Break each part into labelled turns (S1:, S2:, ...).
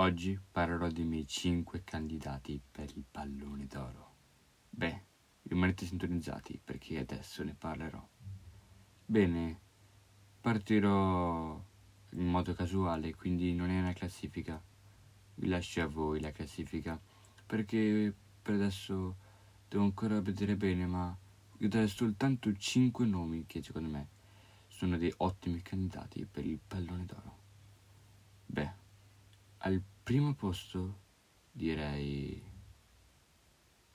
S1: Oggi parlerò dei miei 5 candidati per il pallone d'oro. Beh, rimanete sintonizzati perché adesso ne parlerò. Bene, partirò in modo casuale, quindi non è una classifica. Vi lascio a voi la classifica perché per adesso devo ancora vedere bene, ma vi darò soltanto 5 nomi che secondo me sono dei ottimi candidati per il pallone d'oro. Beh, al primo posto direi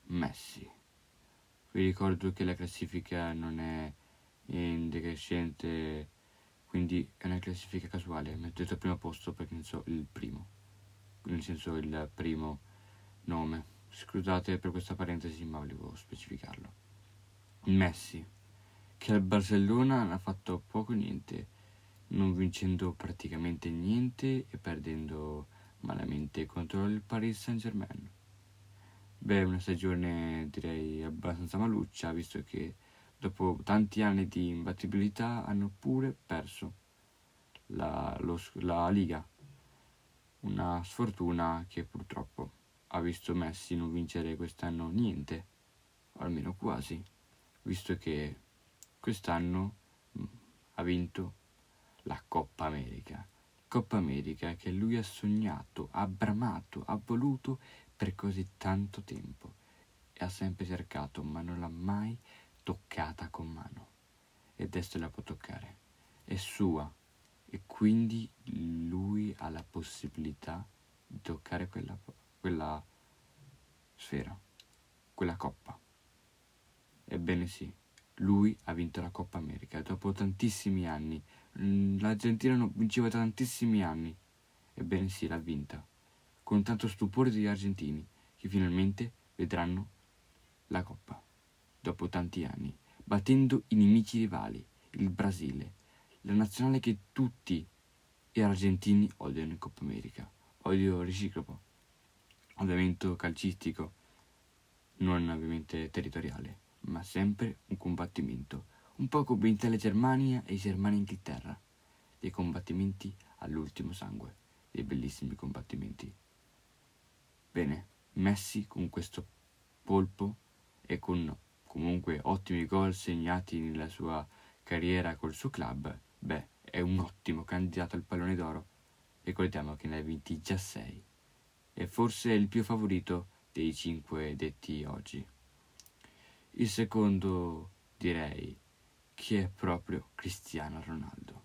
S1: Messi. Vi ricordo che la classifica non è in decrescente, quindi è una classifica casuale. Metto al primo posto perché non so il primo, nel senso il primo nome. Scusate per questa parentesi, ma volevo specificarlo. Messi, che al Barcellona ha fatto poco niente, non vincendo praticamente niente e perdendo malamente contro il Paris Saint Germain. Beh, una stagione direi abbastanza maluccia, visto che dopo tanti anni di imbattibilità hanno pure perso la, lo, la Liga. Una sfortuna che purtroppo ha visto Messi non vincere quest'anno niente, o almeno quasi, visto che quest'anno mm, ha vinto la Coppa America Coppa America che lui ha sognato, ha bramato, ha voluto per così tanto tempo e ha sempre cercato, ma non l'ha mai toccata con mano. E adesso la può toccare. È sua e quindi lui ha la possibilità di toccare quella, quella sfera, quella coppa. Ebbene sì, lui ha vinto la Coppa America dopo tantissimi anni Mm, L'Argentina non vinceva tantissimi anni. Ebbene sì, l'ha vinta. Con tanto stupore degli argentini, che finalmente vedranno la Coppa. Dopo tanti anni, battendo i nemici rivali, il Brasile, la nazionale che tutti gli argentini odiano in Coppa America. Odio reciproco, ovviamente calcistico, non ovviamente territoriale, ma sempre un combattimento un po' come Italia Germania e Germania Inghilterra, dei combattimenti all'ultimo sangue, dei bellissimi combattimenti. Bene, Messi con questo polpo e con comunque ottimi gol segnati nella sua carriera col suo club, beh, è un ottimo candidato al pallone d'oro. Ricordiamo che ne ha vinti già sei e forse è il più favorito dei cinque detti oggi. Il secondo, direi, chi è proprio Cristiano Ronaldo.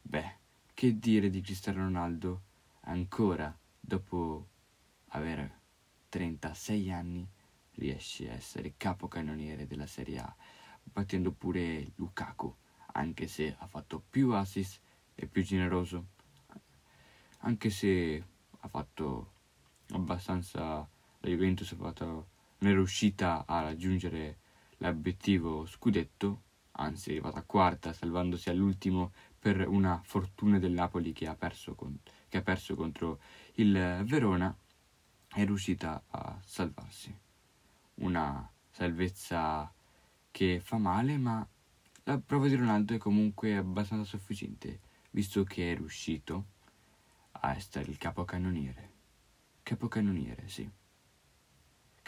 S1: Beh, che dire di Cristiano Ronaldo ancora dopo aver 36 anni riesce a essere capocannoniere della Serie A, battendo pure Lukaku, anche se ha fatto più assist e più generoso, anche se ha fatto abbastanza la Juventus ha fatto, non è riuscita a raggiungere l'obiettivo scudetto anzi è arrivata quarta, salvandosi all'ultimo per una fortuna del Napoli che ha perso, con, che ha perso contro il Verona, è riuscita a salvarsi. Una salvezza che fa male, ma la prova di Ronaldo è comunque abbastanza sufficiente, visto che è riuscito a essere il capocannoniere. Capocannoniere, sì.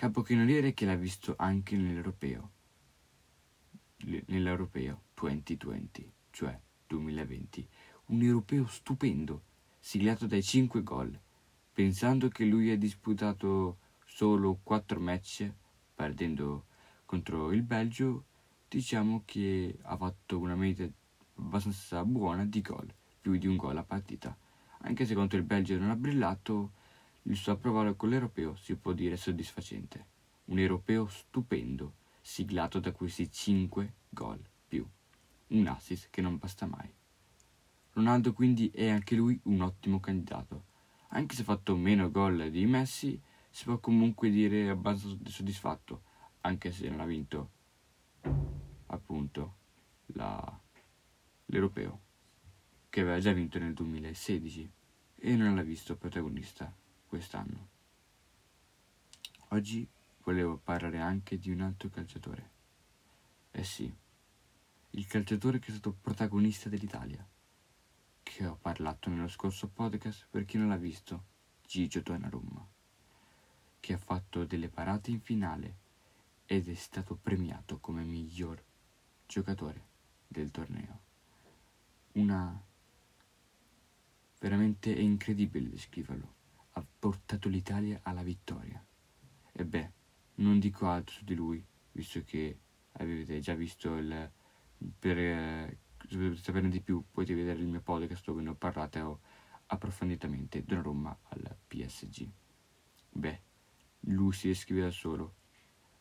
S1: Capocannoniere che l'ha visto anche nell'Europeo nell'Europeo 2020, cioè 2020. Un europeo stupendo, siglato dai 5 gol, pensando che lui ha disputato solo 4 match, perdendo contro il Belgio, diciamo che ha fatto una media abbastanza buona di gol, più di un gol a partita. Anche se contro il Belgio non ha brillato, il suo approvato con l'europeo si può dire soddisfacente. Un europeo stupendo, siglato da questi 5 gol più un assist che non basta mai. Ronaldo quindi è anche lui un ottimo candidato. Anche se ha fatto meno gol di Messi, si può comunque dire abbastanza soddisfatto, anche se non ha vinto appunto la, l'europeo, che aveva già vinto nel 2016 e non l'ha visto protagonista quest'anno. Oggi volevo parlare anche di un altro calciatore. Eh sì, il calciatore che è stato protagonista dell'Italia, che ho parlato nello scorso podcast per chi non l'ha visto. Gigio Donnarumma, che ha fatto delle parate in finale ed è stato premiato come miglior giocatore del torneo. Una veramente è incredibile descriverlo. Ha portato l'Italia alla vittoria. E beh, non dico altro su di lui, visto che avete già visto il per eh, saperne di più potete vedere il mio podcast dove ne ho parlato approfonditamente Donnarumma al PSG. Beh, lui si descrive da solo.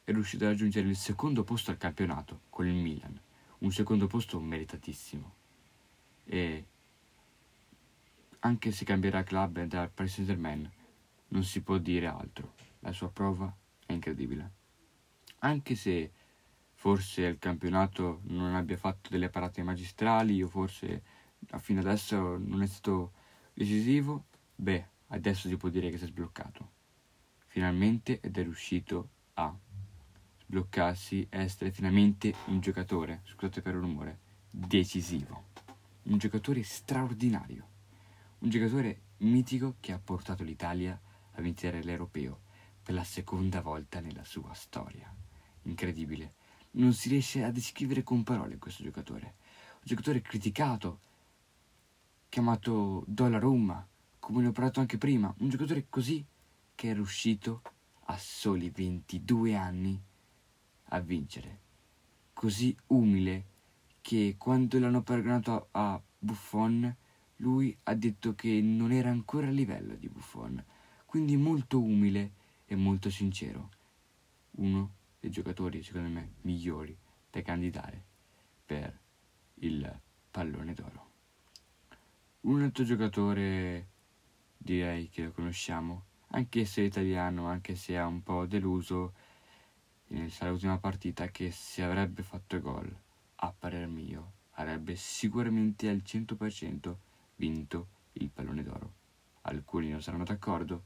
S1: È riuscito a raggiungere il secondo posto al campionato con il Milan, un secondo posto meritatissimo. E anche se cambierà club e andrà al Paris Saint Germain, non si può dire altro. La sua prova è incredibile. Anche se forse il campionato non abbia fatto delle parate magistrali o forse fino adesso non è stato decisivo, beh, adesso si può dire che si è sbloccato. Finalmente ed è riuscito a sbloccarsi essere finalmente un giocatore, scusate per il rumore, decisivo. Un giocatore straordinario. Un giocatore mitico che ha portato l'Italia a vincere l'Europeo per la seconda volta nella sua storia. Incredibile non si riesce a descrivere con parole questo giocatore. Un giocatore criticato, chiamato Donnarumma, come ne ho parlato anche prima, un giocatore così che è riuscito a soli 22 anni a vincere. Così umile che quando l'hanno paragonato a Buffon, lui ha detto che non era ancora a livello di Buffon. Quindi molto umile e molto sincero. Uno dei giocatori, secondo me, migliori da candidare per il pallone d'oro. Un altro giocatore direi che lo conosciamo, anche se è italiano, anche se ha un po' deluso, sarà l'ultima partita che se avrebbe fatto gol, a parer mio, avrebbe sicuramente al 100% vinto il pallone d'oro. Alcuni non saranno d'accordo.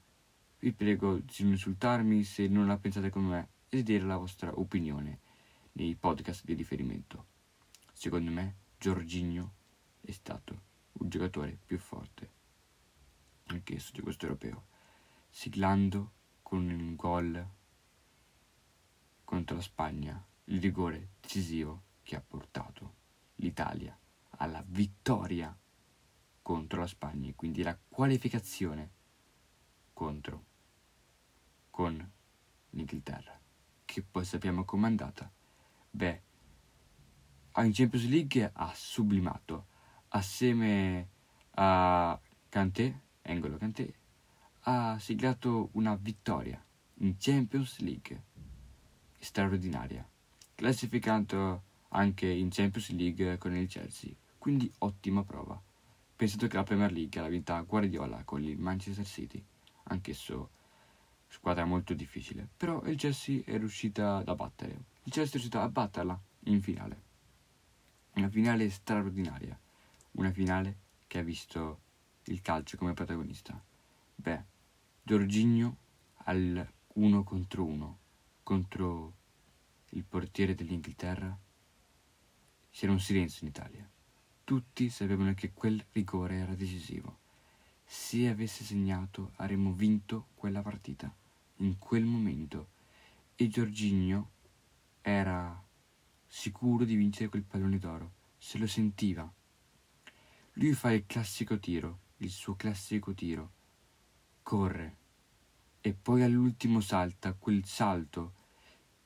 S1: Vi prego di non insultarmi se non la pensate come me, e di dire la vostra opinione nei podcast di riferimento. Secondo me, Giorginio è stato un giocatore più forte anch'esso di questo europeo, siglando con un gol contro la Spagna il rigore decisivo che ha portato l'Italia alla vittoria contro la Spagna e quindi la qualificazione contro con l'Inghilterra che poi sappiamo com'è andata. Beh, in Champions League ha sublimato assieme a Kanté, Engolo Kanté, ha siglato una vittoria in Champions League straordinaria, classificando anche in Champions League con il Chelsea, quindi ottima prova. Pensato che la Premier League l'ha vinta Guardiola con il Manchester City, anch'esso squadra molto difficile, però il Chelsea è riuscita a battere. Il Chelsea è riuscito a batterla in finale. Una finale straordinaria, una finale che ha visto il calcio come protagonista. Beh, Giorginio al 1 contro 1 contro il portiere dell'Inghilterra c'era un silenzio in Italia. Tutti sapevano che quel rigore era decisivo. Se avesse segnato avremmo vinto quella partita in quel momento e Giorginio era sicuro di vincere quel pallone d'oro, se lo sentiva. Lui fa il classico tiro, il suo classico tiro, corre e poi all'ultimo salta quel salto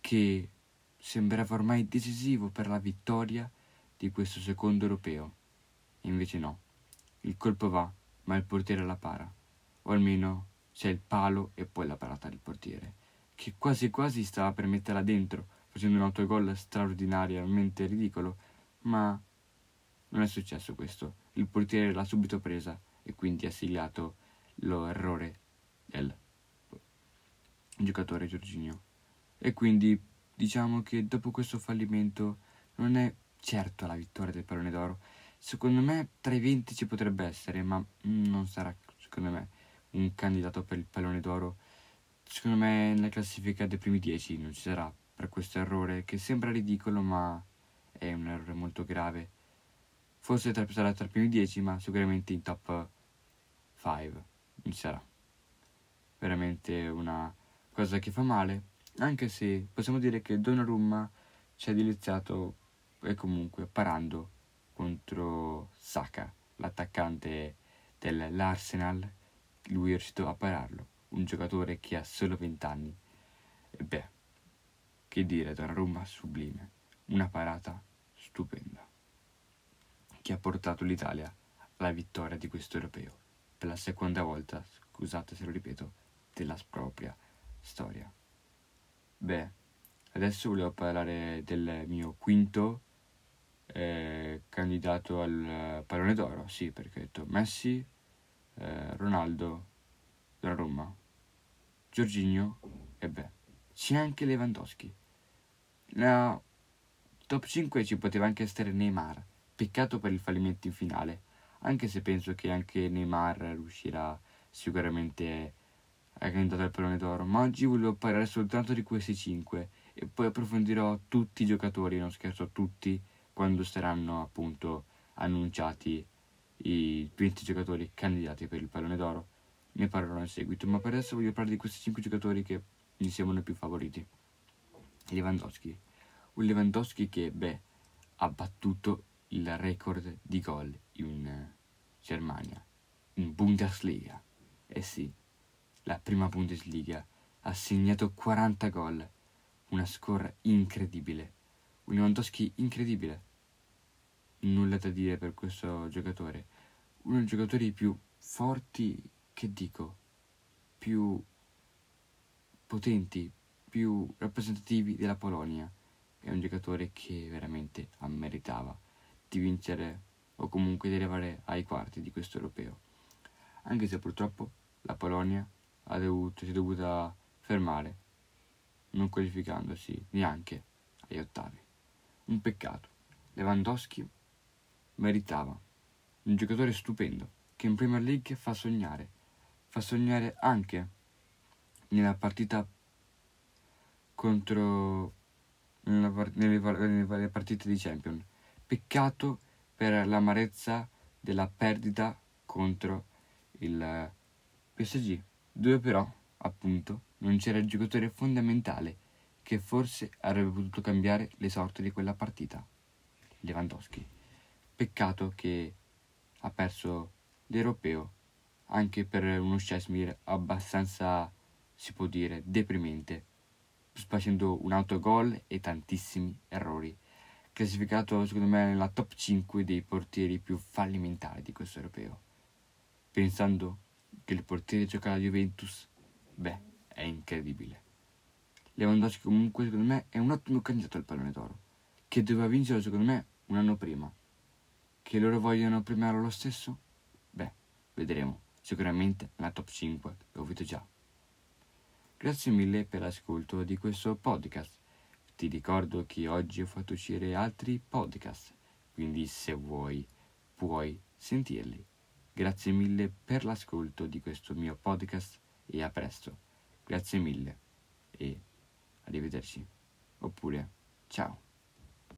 S1: che sembrava ormai decisivo per la vittoria di questo secondo europeo. Invece no, il colpo va, ma il portiere la para, o almeno c'è il palo e poi la parata del portiere, che quasi quasi stava per metterla dentro, facendo un autogol straordinariamente ridicolo, ma non è successo questo. Il portiere l'ha subito presa e quindi ha siglato l'errore del giocatore Giorginio. E quindi diciamo che dopo questo fallimento non è certo la vittoria del pallone d'oro. Secondo me tra i 20 ci potrebbe essere, ma non sarà, secondo me, un candidato per il pallone d'oro. Secondo me nella classifica dei primi 10 non ci sarà per questo errore che sembra ridicolo ma è un errore molto grave. Forse sarà tra i primi 10 ma sicuramente in top 5 non sarà. veramente una cosa che fa male, anche se possiamo dire che Donnarumma ci ha deliziato e comunque parando contro Saka, l'attaccante dell'Arsenal, lui è riuscito a pararlo, un giocatore che ha solo 20 anni. E beh, che dire, Donnarumma sublime, una parata stupenda, che ha portato l'Italia alla vittoria di questo europeo, per la seconda volta, scusate se lo ripeto, della propria storia. Beh, adesso volevo parlare del mio quinto candidato al pallone d'oro, sì, perché ho detto Messi, eh, Ronaldo, Donnarumma, Giorginio e beh, c'è anche Lewandowski. La top 5 ci poteva anche essere Neymar, peccato per il fallimento in finale, anche se penso che anche Neymar riuscirà sicuramente a candidare al pallone d'oro, ma oggi volevo parlare soltanto di questi 5 e poi approfondirò tutti i giocatori, non scherzo, tutti, quando saranno appunto annunciati i 20 giocatori candidati per il pallone d'oro. Ne parlerò in seguito, ma per adesso voglio parlare di questi 5 giocatori che mi sembrano i più favoriti. Lewandowski. Un Lewandowski che, beh, ha battuto il record di gol in Germania, in Bundesliga. Eh sì, la prima Bundesliga ha segnato 40 gol, una scorra incredibile. Un Lewandowski incredibile nulla da dire per questo giocatore. Uno dei giocatori più forti, che dico, più potenti, più rappresentativi della Polonia. È un giocatore che veramente meritava di vincere o comunque di arrivare ai quarti di questo europeo. Anche se purtroppo la Polonia ha dovuto, si è dovuta fermare, non qualificandosi neanche agli ottavi. Un peccato. Lewandowski meritava. Un giocatore stupendo, che in Premier League fa sognare. Fa sognare anche nella partita contro nella, nelle, nelle partite di Champion. Peccato per l'amarezza della perdita contro il PSG, dove però, appunto, non c'era il giocatore fondamentale che forse avrebbe potuto cambiare le sorti di quella partita, Lewandowski. Peccato che ha perso l'europeo anche per uno Chesmir abbastanza, si può dire, deprimente, facendo un autogol e tantissimi errori. Classificato secondo me nella top 5 dei portieri più fallimentari di questo europeo. Pensando che il portiere gioca alla Juventus, beh, è incredibile. Lewandowski comunque secondo me è un ottimo candidato al pallone d'oro, che doveva vincere secondo me un anno prima che loro vogliono premiarlo lo stesso? Beh, vedremo. Sicuramente nella top 5 l'ho visto già. Grazie mille per l'ascolto di questo podcast. Ti ricordo che oggi ho fatto uscire altri podcast, quindi se vuoi puoi sentirli. Grazie mille per l'ascolto di questo mio podcast e a presto. Grazie mille e arrivederci. Oppure ciao.